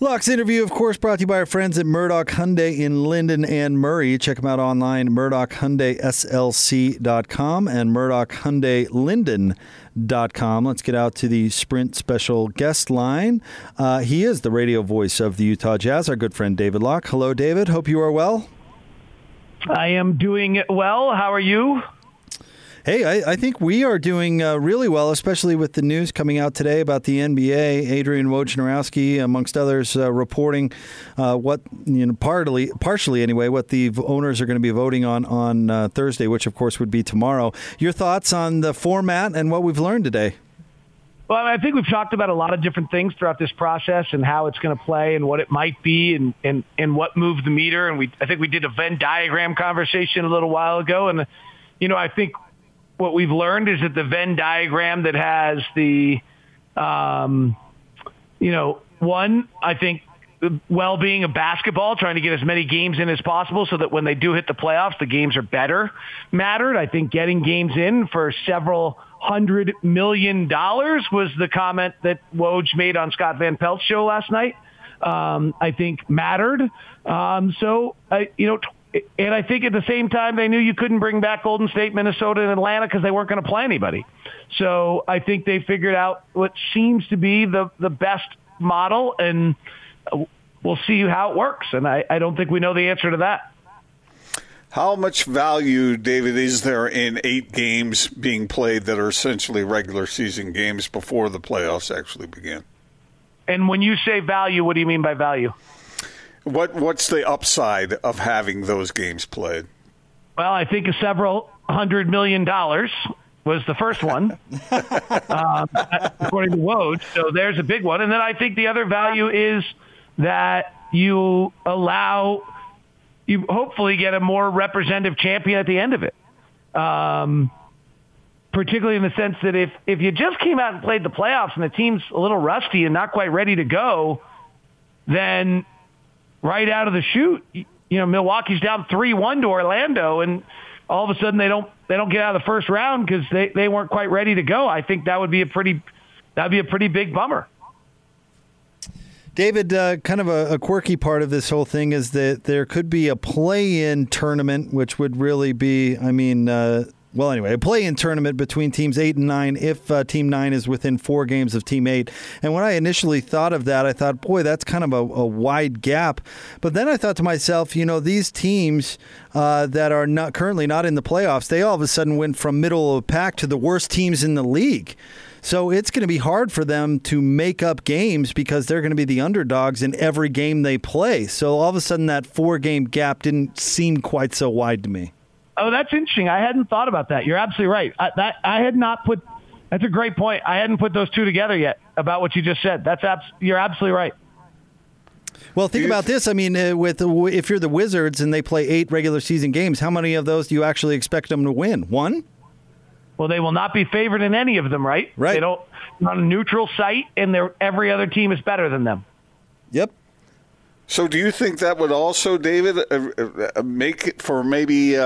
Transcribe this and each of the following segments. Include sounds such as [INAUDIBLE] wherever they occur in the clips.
Locke's interview, of course, brought to you by our friends at Murdoch Hyundai in Lindon and Murray. Check them out online, murdochhyundaislc.com and murdochhyundailindon.com. Let's get out to the Sprint special guest line. Uh, he is the radio voice of the Utah Jazz, our good friend David Locke. Hello, David. Hope you are well. I am doing well. How are you? Hey, I, I, think we are doing uh, really well, especially with the news coming out today about the NBA. Adrian Wojnarowski, amongst others, uh, reporting uh, what you know, partly, partially anyway, what the owners are going to be voting on on uh, Thursday, which of course would be tomorrow. Your thoughts on the format and what we've learned today? Well, I think we've talked about a lot of different things throughout this process and how it's going to play and what it might be and, and, and what moved the meter. And we, I think we did a Venn diagram conversation a little while ago. And, you know, I think what we've learned is that the Venn diagram that has the, um, you know, one, I think well-being of basketball, trying to get as many games in as possible so that when they do hit the playoffs, the games are better mattered. I think getting games in for several hundred million dollars was the comment that Woj made on Scott Van Pelt's show last night. Um, I think mattered. Um, so, you know, and I think at the same time they knew you couldn't bring back Golden State, Minnesota, and Atlanta because they weren't going to play anybody. So I think they figured out what seems to be the the best model, and uh, we'll see how it works. And I, I don't think we know the answer to that. How much value, David, is there in eight games being played that are essentially regular season games before the playoffs actually begin? And when you say value, what do you mean by value? What What's the upside of having those games played? Well, I think several hundred million dollars was the first one, [LAUGHS] um, according to Woj. So there's a big one. And then I think the other value is that you allow, you hopefully get a more representative champion at the end of it. Um, particularly in the sense that if, if you just came out and played the playoffs and the team's a little rusty and not quite ready to go, then right out of the chute. You know, Milwaukee's down three one to Orlando, and all of a sudden they don't they don't get out of the first round because they they weren't quite ready to go. I think that would be a pretty that'd be a pretty big bummer. David, uh, kind of a, a, quirky part of this whole thing is that there could be a play-in tournament, which would really be, I mean, uh, well, anyway, a play in tournament between teams eight and nine if uh, team nine is within four games of team eight. And when I initially thought of that, I thought, boy, that's kind of a, a wide gap. But then I thought to myself, you know, these teams uh, that are not currently not in the playoffs, they all of a sudden went from middle of the pack to the worst teams in the league. So it's going to be hard for them to make up games because they're going to be the underdogs in every game they play. So all of a sudden, that four game gap didn't seem quite so wide to me. Oh, that's interesting. I hadn't thought about that. You're absolutely right. I, that I had not put. That's a great point. I hadn't put those two together yet about what you just said. That's abs- you're absolutely right. Well, think about this. I mean, uh, with if you're the Wizards and they play eight regular season games, how many of those do you actually expect them to win? One. Well, they will not be favored in any of them, right? Right. They don't on a neutral site, and every other team is better than them. Yep. So, do you think that would also, David, uh, uh, make it for maybe?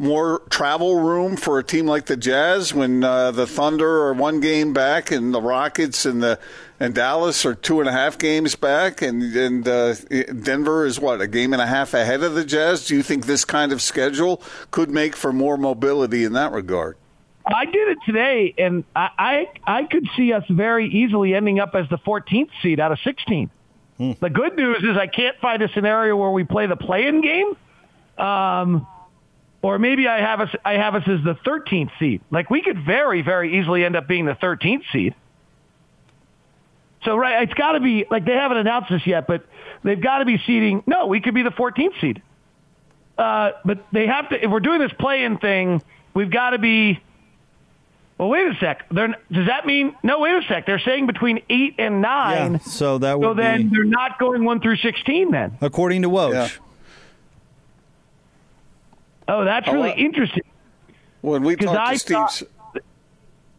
More travel room for a team like the Jazz when uh, the Thunder are one game back and the Rockets and the and Dallas are two and a half games back and and uh, Denver is what a game and a half ahead of the Jazz. Do you think this kind of schedule could make for more mobility in that regard? I did it today, and I I, I could see us very easily ending up as the 14th seed out of 16. Hmm. The good news is I can't find a scenario where we play the play-in game. Um, or maybe I have us I have us as the 13th seed. Like we could very very easily end up being the 13th seed. So right, it's got to be like they haven't announced this yet, but they've got to be seeding. No, we could be the 14th seed. Uh, but they have to. If we're doing this play-in thing, we've got to be. Well, wait a sec. They're, does that mean no? Wait a sec. They're saying between eight and nine. Yeah, so that would. So then be, they're not going one through sixteen. Then, according to Woj. Yeah. Oh, that's really interesting. When we talked to Steve.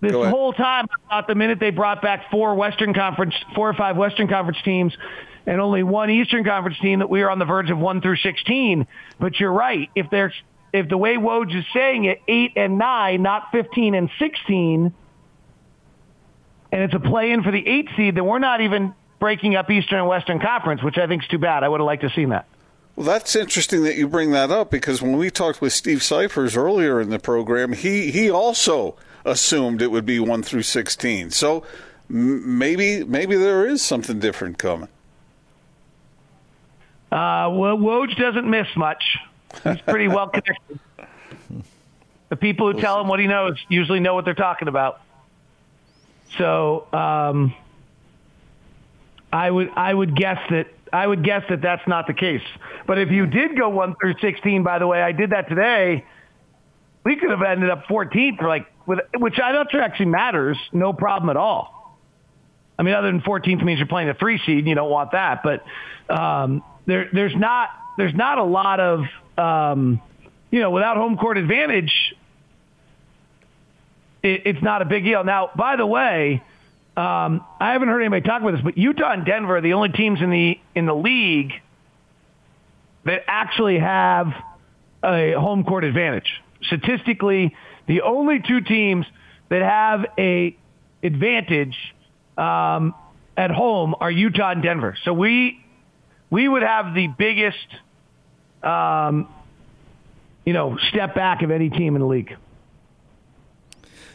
This whole time, I thought the minute they brought back four Western Conference, four or five Western Conference teams, and only one Eastern Conference team, that we were on the verge of one through sixteen. But you're right. If there's if the way Woj is saying it, eight and nine, not fifteen and sixteen, and it's a play in for the eight seed, then we're not even breaking up Eastern and Western Conference, which I think is too bad. I would have liked to have seen that. Well, that's interesting that you bring that up because when we talked with Steve Cyphers earlier in the program, he he also assumed it would be one through sixteen. So maybe maybe there is something different coming. Uh, well, Woj doesn't miss much. He's pretty well [LAUGHS] connected. The people who tell him what he knows usually know what they're talking about. So um, I would I would guess that I would guess that that's not the case. But if you did go one through sixteen, by the way, I did that today. We could have ended up 14th, like with which I'm not sure actually matters. No problem at all. I mean, other than 14th means you're playing a three seed, and you don't want that. But um, there, there's not there's not a lot of um, you know without home court advantage it, it's not a big deal. Now, by the way, um, I haven't heard anybody talk about this, but Utah and Denver are the only teams in the in the league that actually have a home court advantage. Statistically, the only two teams that have a advantage um, at home are Utah and Denver. So we we would have the biggest, um, you know, step back of any team in the league.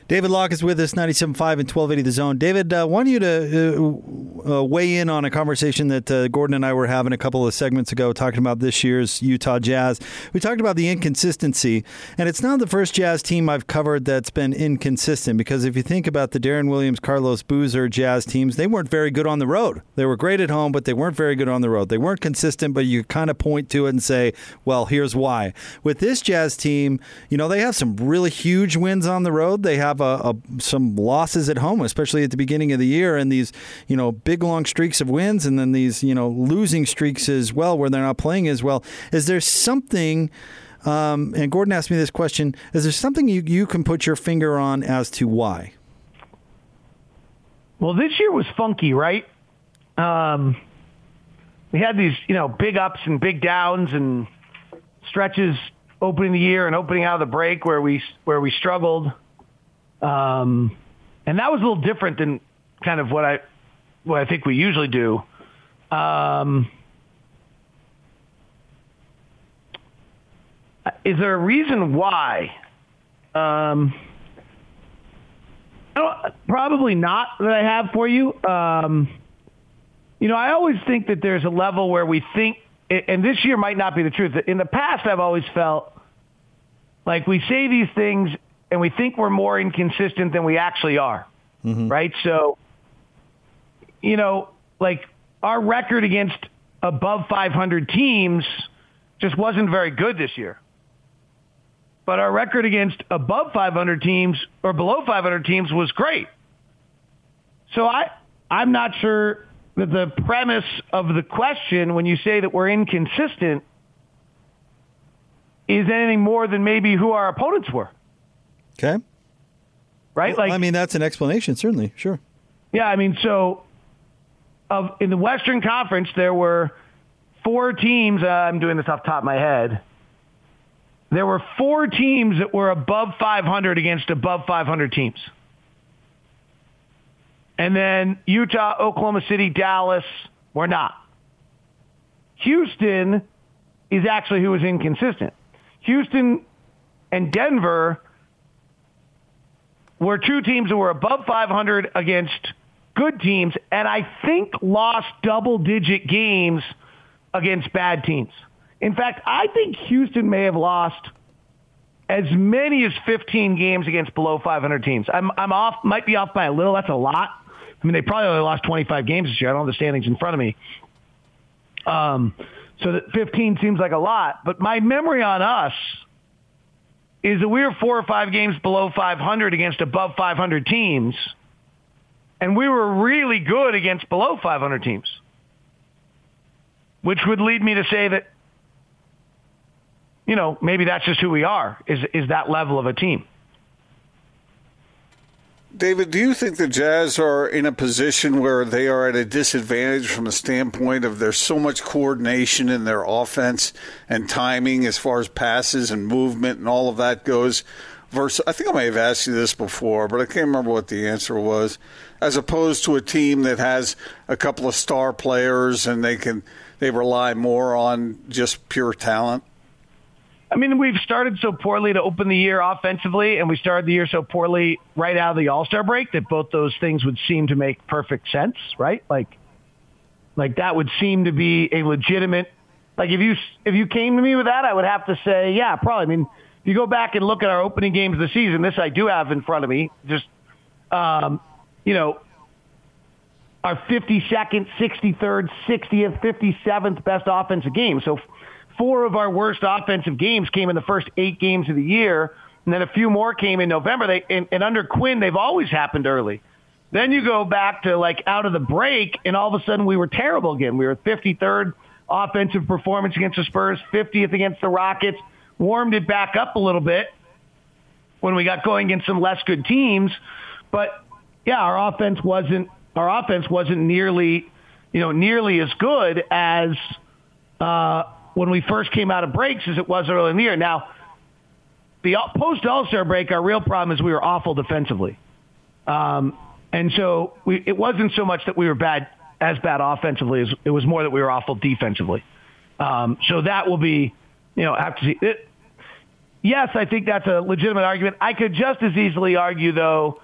David Locke is with us, 97.5 and 1280 The Zone. David, I uh, want you to uh, uh, weigh in on a conversation that uh, Gordon and I were having a couple of segments ago talking about this year's Utah Jazz. We talked about the inconsistency, and it's not the first Jazz team I've covered that's been inconsistent because if you think about the Deron Williams, Carlos Boozer Jazz teams, they weren't very good on the road. They were great at home, but they weren't very good on the road. They weren't consistent, but you kind of point to it and say, well, here's why. With this Jazz team, you know, they have some really huge wins on the road. They have have a, a, some losses at home, especially at the beginning of the year, and these you know big long streaks of wins, and then these you know losing streaks as well, where they're not playing as well. Is there something? Um, and Gordon asked me this question: Is there something you you can put your finger on as to why? Well, this year was funky, right? Um, we had these, you know, big ups and big downs and stretches opening the year and opening out of the break where we where we struggled. Um, and that was a little different than kind of what I what I think we usually do. Um, is there a reason why? Um, probably not that I have for you. Um, you know, I always think that there's a level where we think, and this year might not be the truth. In the past, I've always felt like we say these things and we think we're more inconsistent than we actually are. Mm-hmm. Right? So, you know, like our record against above 500 teams just wasn't very good this year. But our record against above 500 teams or below 500 teams was great. So I, I'm not sure that the premise of the question when you say that we're inconsistent is anything more than maybe who our opponents were. Okay. Right? Well, like I mean that's an explanation, certainly. Sure. Yeah, I mean so of in the Western Conference there were four teams, uh, I'm doing this off the top of my head. There were four teams that were above 500 against above 500 teams. And then Utah, Oklahoma City, Dallas were not. Houston is actually who was inconsistent. Houston and Denver were two teams that were above 500 against good teams, and I think lost double-digit games against bad teams. In fact, I think Houston may have lost as many as 15 games against below 500 teams. I'm, I'm off, might be off by a little. That's a lot. I mean, they probably only lost 25 games this year. I don't have the standings in front of me. Um, so that 15 seems like a lot. But my memory on us – is that we were four or five games below 500 against above 500 teams, and we were really good against below 500 teams, which would lead me to say that, you know, maybe that's just who we are, is, is that level of a team. David, do you think the Jazz are in a position where they are at a disadvantage from the standpoint of there's so much coordination in their offense and timing as far as passes and movement and all of that goes? versus I think I may have asked you this before, but I can't remember what the answer was. As opposed to a team that has a couple of star players and they can they rely more on just pure talent. I mean, we've started so poorly to open the year offensively, and we started the year so poorly right out of the All Star break that both those things would seem to make perfect sense, right? Like, like that would seem to be a legitimate. Like if you if you came to me with that, I would have to say, yeah, probably. I mean, if you go back and look at our opening games of the season, this I do have in front of me. Just, um, you know, our 52nd, 63rd, 60th, 57th best offensive game. So four of our worst offensive games came in the first eight games of the year, and then a few more came in November. They and, and under Quin, they've always happened early. Then you go back to like out of the break, and all of a sudden we were terrible again. We were 53rd offensive performance against the Spurs, 50th against the Rockets. Warmed it back up a little bit when we got going against some less good teams, but yeah, our offense wasn't our offense wasn't nearly you know nearly as good as uh, when we first came out of breaks as it was early in the year. Now, the post All Star break, our real problem is we were awful defensively. Um, and so we, it wasn't so much that we were bad as bad offensively as it was more that we were awful defensively. Um, so that will be, you know, have to see. It, yes, I think that's a legitimate argument. I could just as easily argue, though,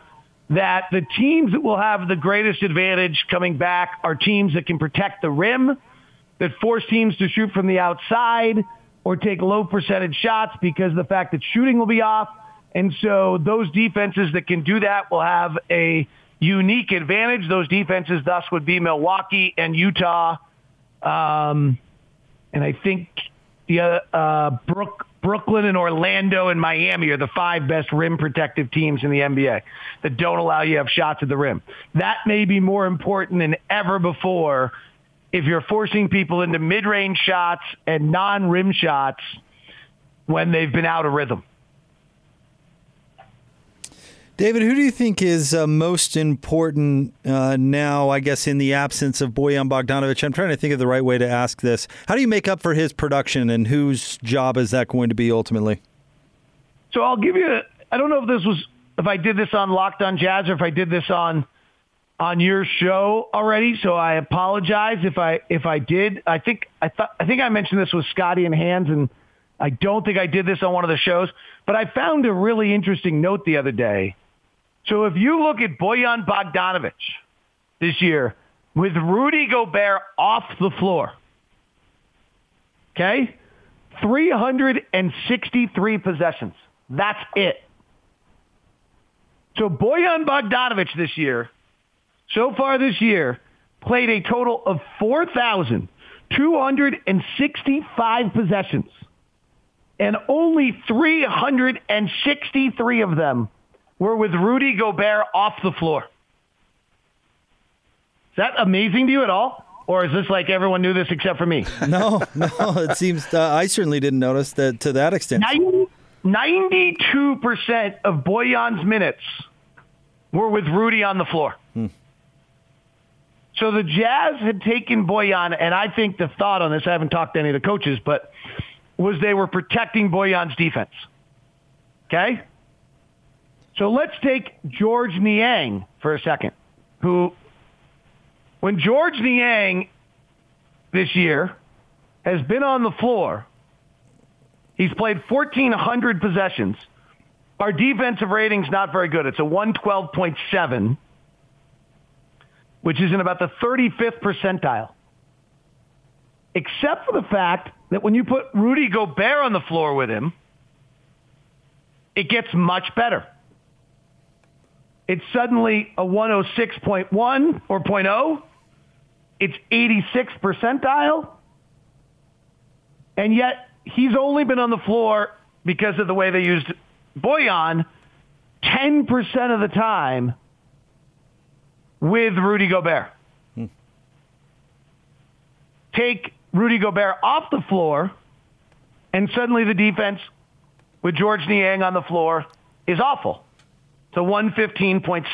that the teams that will have the greatest advantage coming back are teams that can protect the rim that force teams to shoot from the outside or take low percentage shots because the fact that shooting will be off. And so those defenses that can do that will have a unique advantage. Those defenses thus would be Milwaukee and Utah. Um, and I think the uh, Brook, Brooklyn and Orlando and Miami are the five best rim protective teams in the NBA that don't allow you to have shots at the rim. That may be more important than ever before if you're forcing people into mid-range shots and non-rim shots when they've been out of rhythm. David, who do you think is uh, most important uh, now, I guess, in the absence of Bojan Bogdanovic? I'm trying to think of the right way to ask this. How do you make up for his production, and whose job is that going to be ultimately? So I'll give you, I don't know if this was, if I did this on Locked on Jazz or if I did this on on your show already, so I apologize if I if I did. I think I thought I think I mentioned this with Scotty and Hans, and I don't think I did this on one of the shows. But I found a really interesting note the other day. So if you look at Bojan Bogdanovic this year with Rudy Gobert off the floor, okay, 363 possessions. That's it. So Bojan Bogdanovic this year so far this year played a total of 4,265 possessions, and only 363 of them were with Rudy Gobert off the floor. Is that amazing to you at all? Or is this like everyone knew this except for me? [LAUGHS] No, no. It seems uh, I certainly didn't notice that to that extent. 92% of Bojan's minutes were with Rudy on the floor. So the Jazz had taken Bojan, and I think the thought on this, I haven't talked to any of the coaches, but was they were protecting Bojan's defense. Okay? So let's take George Niang for a second, who, when George Niang this year has been on the floor, he's played 1,400 possessions. Our defensive rating's not very good. It's a 112.7 which is in about the 35th percentile. Except for the fact that when you put Rudy Gobert on the floor with him, it gets much better. It's suddenly a 106.1 or 0.0. It's 86 percentile. And yet he's only been on the floor because of the way they used Bojan 10% of the time with Rudy Gobert. Hmm. Take Rudy Gobert off the floor, and suddenly the defense with George Niang on the floor is awful. It's a 115.6.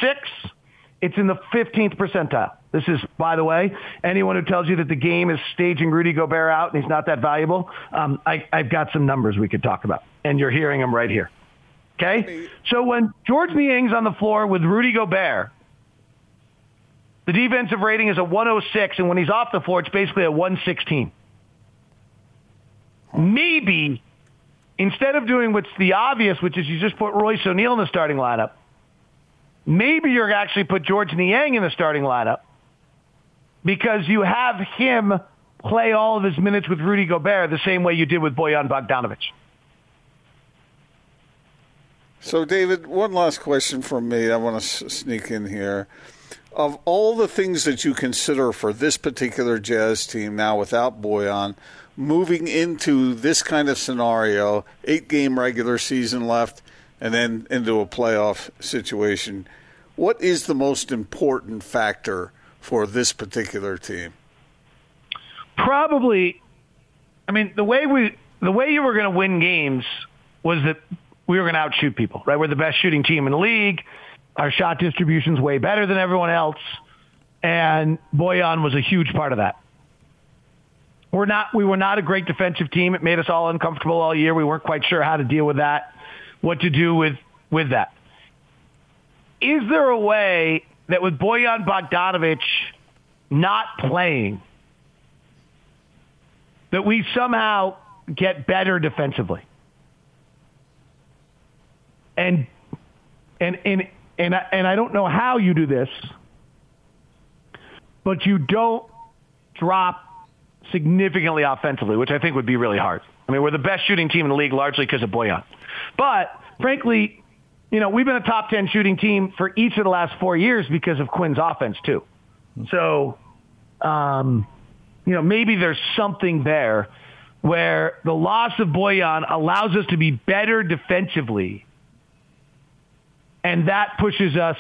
It's in the 15th percentile. This is, by the way, anyone who tells you that the game is staging Rudy Gobert out and he's not that valuable, um, I, I've got some numbers we could talk about, and you're hearing them right here. Okay? So when George Niang's on the floor with Rudy Gobert, the defensive rating is a 106, and when he's off the floor, it's basically a 116. Maybe instead of doing what's the obvious, which is you just put Royce O'Neale in the starting lineup, maybe you're actually put George Niang in the starting lineup because you have him play all of his minutes with Rudy Gobert the same way you did with Bojan Bogdanovic. So, David, one last question from me. I want to sneak in here. Of all the things that you consider for this particular Jazz team now without Bojan, moving into this kind of scenario, eight game regular season left, and then into a playoff situation, what is the most important factor for this particular team? Probably, I mean, the way we, the way you were going to win games was that we were going to outshoot people, right? We're the best shooting team in the league. Our shot distribution's way better than everyone else. And Bojan was a huge part of that. We're not, we were not a great defensive team. It made us all uncomfortable all year. We weren't quite sure how to deal with that, what to do with, with that. Is there a way that with Bojan Bogdanovic not playing, that we somehow get better defensively? And and and and I, and I don't know how you do this, but you don't drop significantly offensively, which I think would be really hard. I mean, we're the best shooting team in the league largely because of Bojan. But frankly, you know, we've been a top 10 shooting team for each of the last four years because of Quin's offense, too. So, um, you know, maybe there's something there where the loss of Bojan allows us to be better defensively, and that pushes us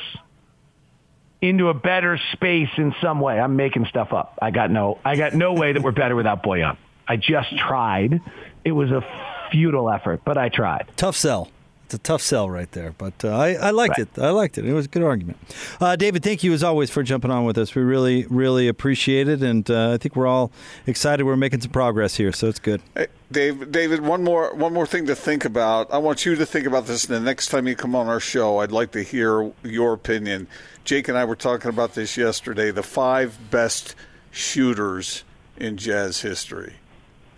into a better space in some way. I'm making stuff up. I got no, I got no way that we're better without Bojan. I just tried. It was a futile effort, but I tried. Tough sell. It's a tough sell right there, but uh, I, I liked right. it. I liked it. It was a good argument. Uh, David, thank you as always for jumping on with us. We really, really appreciate it, and uh, I think we're all excited. We're making some progress here, so it's good. Hey, Dave, David, one more, one more thing to think about. I want you to think about this. and the next time you come on our show, I'd like to hear your opinion. Jake and I were talking about this yesterday. The five best shooters in Jazz history.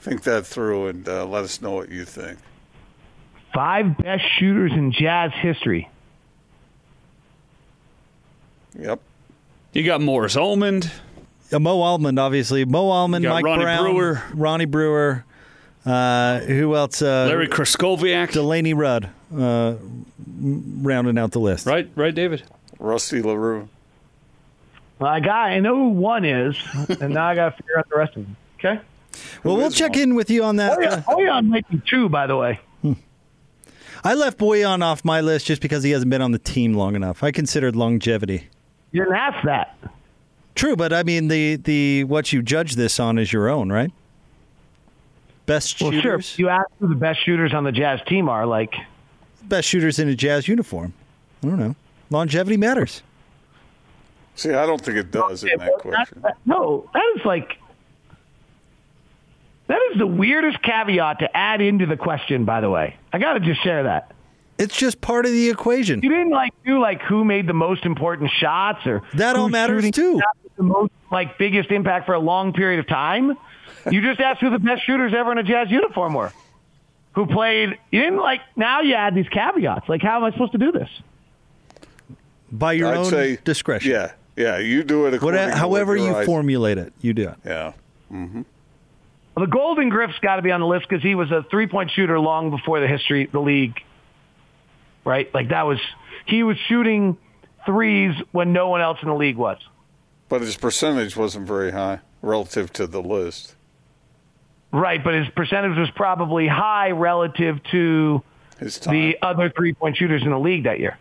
Think that through and uh, let us know what you think. Five best shooters in Jazz history. Yep. You got Morris Almond. Uh, Mo Almond, obviously. Mo Almond, Mike Ronnie Brown, Brewer. Ronnie Brewer. Uh, who else? Uh, Larry Krystkowiak. Delaney Rudd, uh, rounding out the list. Right, right, David. Rusty LaRue. Well, I got. I know who one is, and now I got to figure out the rest of them. Okay. Well, we'll check one? in with you on that. Bojan, Bojan might be two, by the way. Hmm. I left Bojan off my list just because he hasn't been on the team long enough. I considered longevity. You didn't ask that. True, but I mean the the what you judge this on is your own, right? Best well, shooters. Sure. You ask who the best shooters on the Jazz team are. Like best shooters in a Jazz uniform. I don't know. Longevity matters. See, I don't think it does in that question. That, no, that is like that is the weirdest caveat to add into the question. By the way, I got to just share that. It's just part of the equation. You didn't like do like who made the most important shots or that all matters too. The most like biggest impact for a long period of time. [LAUGHS] You just asked who the best shooters ever in a Jazz uniform were. Who played? You didn't like. Now you add these caveats. Like, how am I supposed to do this? By your I'd own say, discretion. Yeah, yeah. You do it. Whatever, however you eyes. formulate it, you do it. Yeah. Mm-hmm. Well, the Golden Griff's got to be on the list because he was a three-point shooter long before the history, the league. Right, like that was he was shooting threes when no one else in the league was. But his percentage wasn't very high relative to the list. Right, but his percentage was probably high relative to the other three-point shooters in the league that year.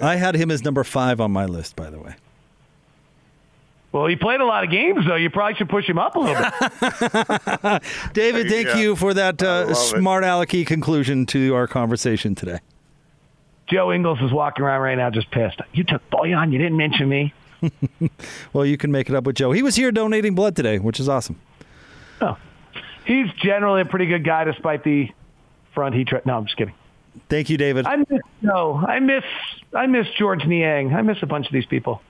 I had him as number five on my list, by the way. Well, he played a lot of games, though. You probably should push him up a little bit. [LAUGHS] David, thank yeah. you for that uh, smart alecky conclusion to our conversation today. Joe Ingles is walking around right now just pissed. You took Bojan. You didn't mention me. [LAUGHS] well, you can make it up with Joe. He was here donating blood today, which is awesome. Oh, he's generally a pretty good guy, despite the front he. Tra- no, I'm just kidding. Thank you, David. I miss no, I miss I miss George Niang. I miss a bunch of these people.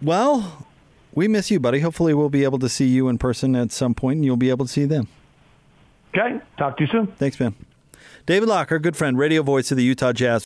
Well, we miss you, buddy. Hopefully, we'll be able to see you in person at some point, and you'll be able to see them. Okay, talk to you soon. Thanks, man. David Locker, good friend, radio voice of the Utah Jazz.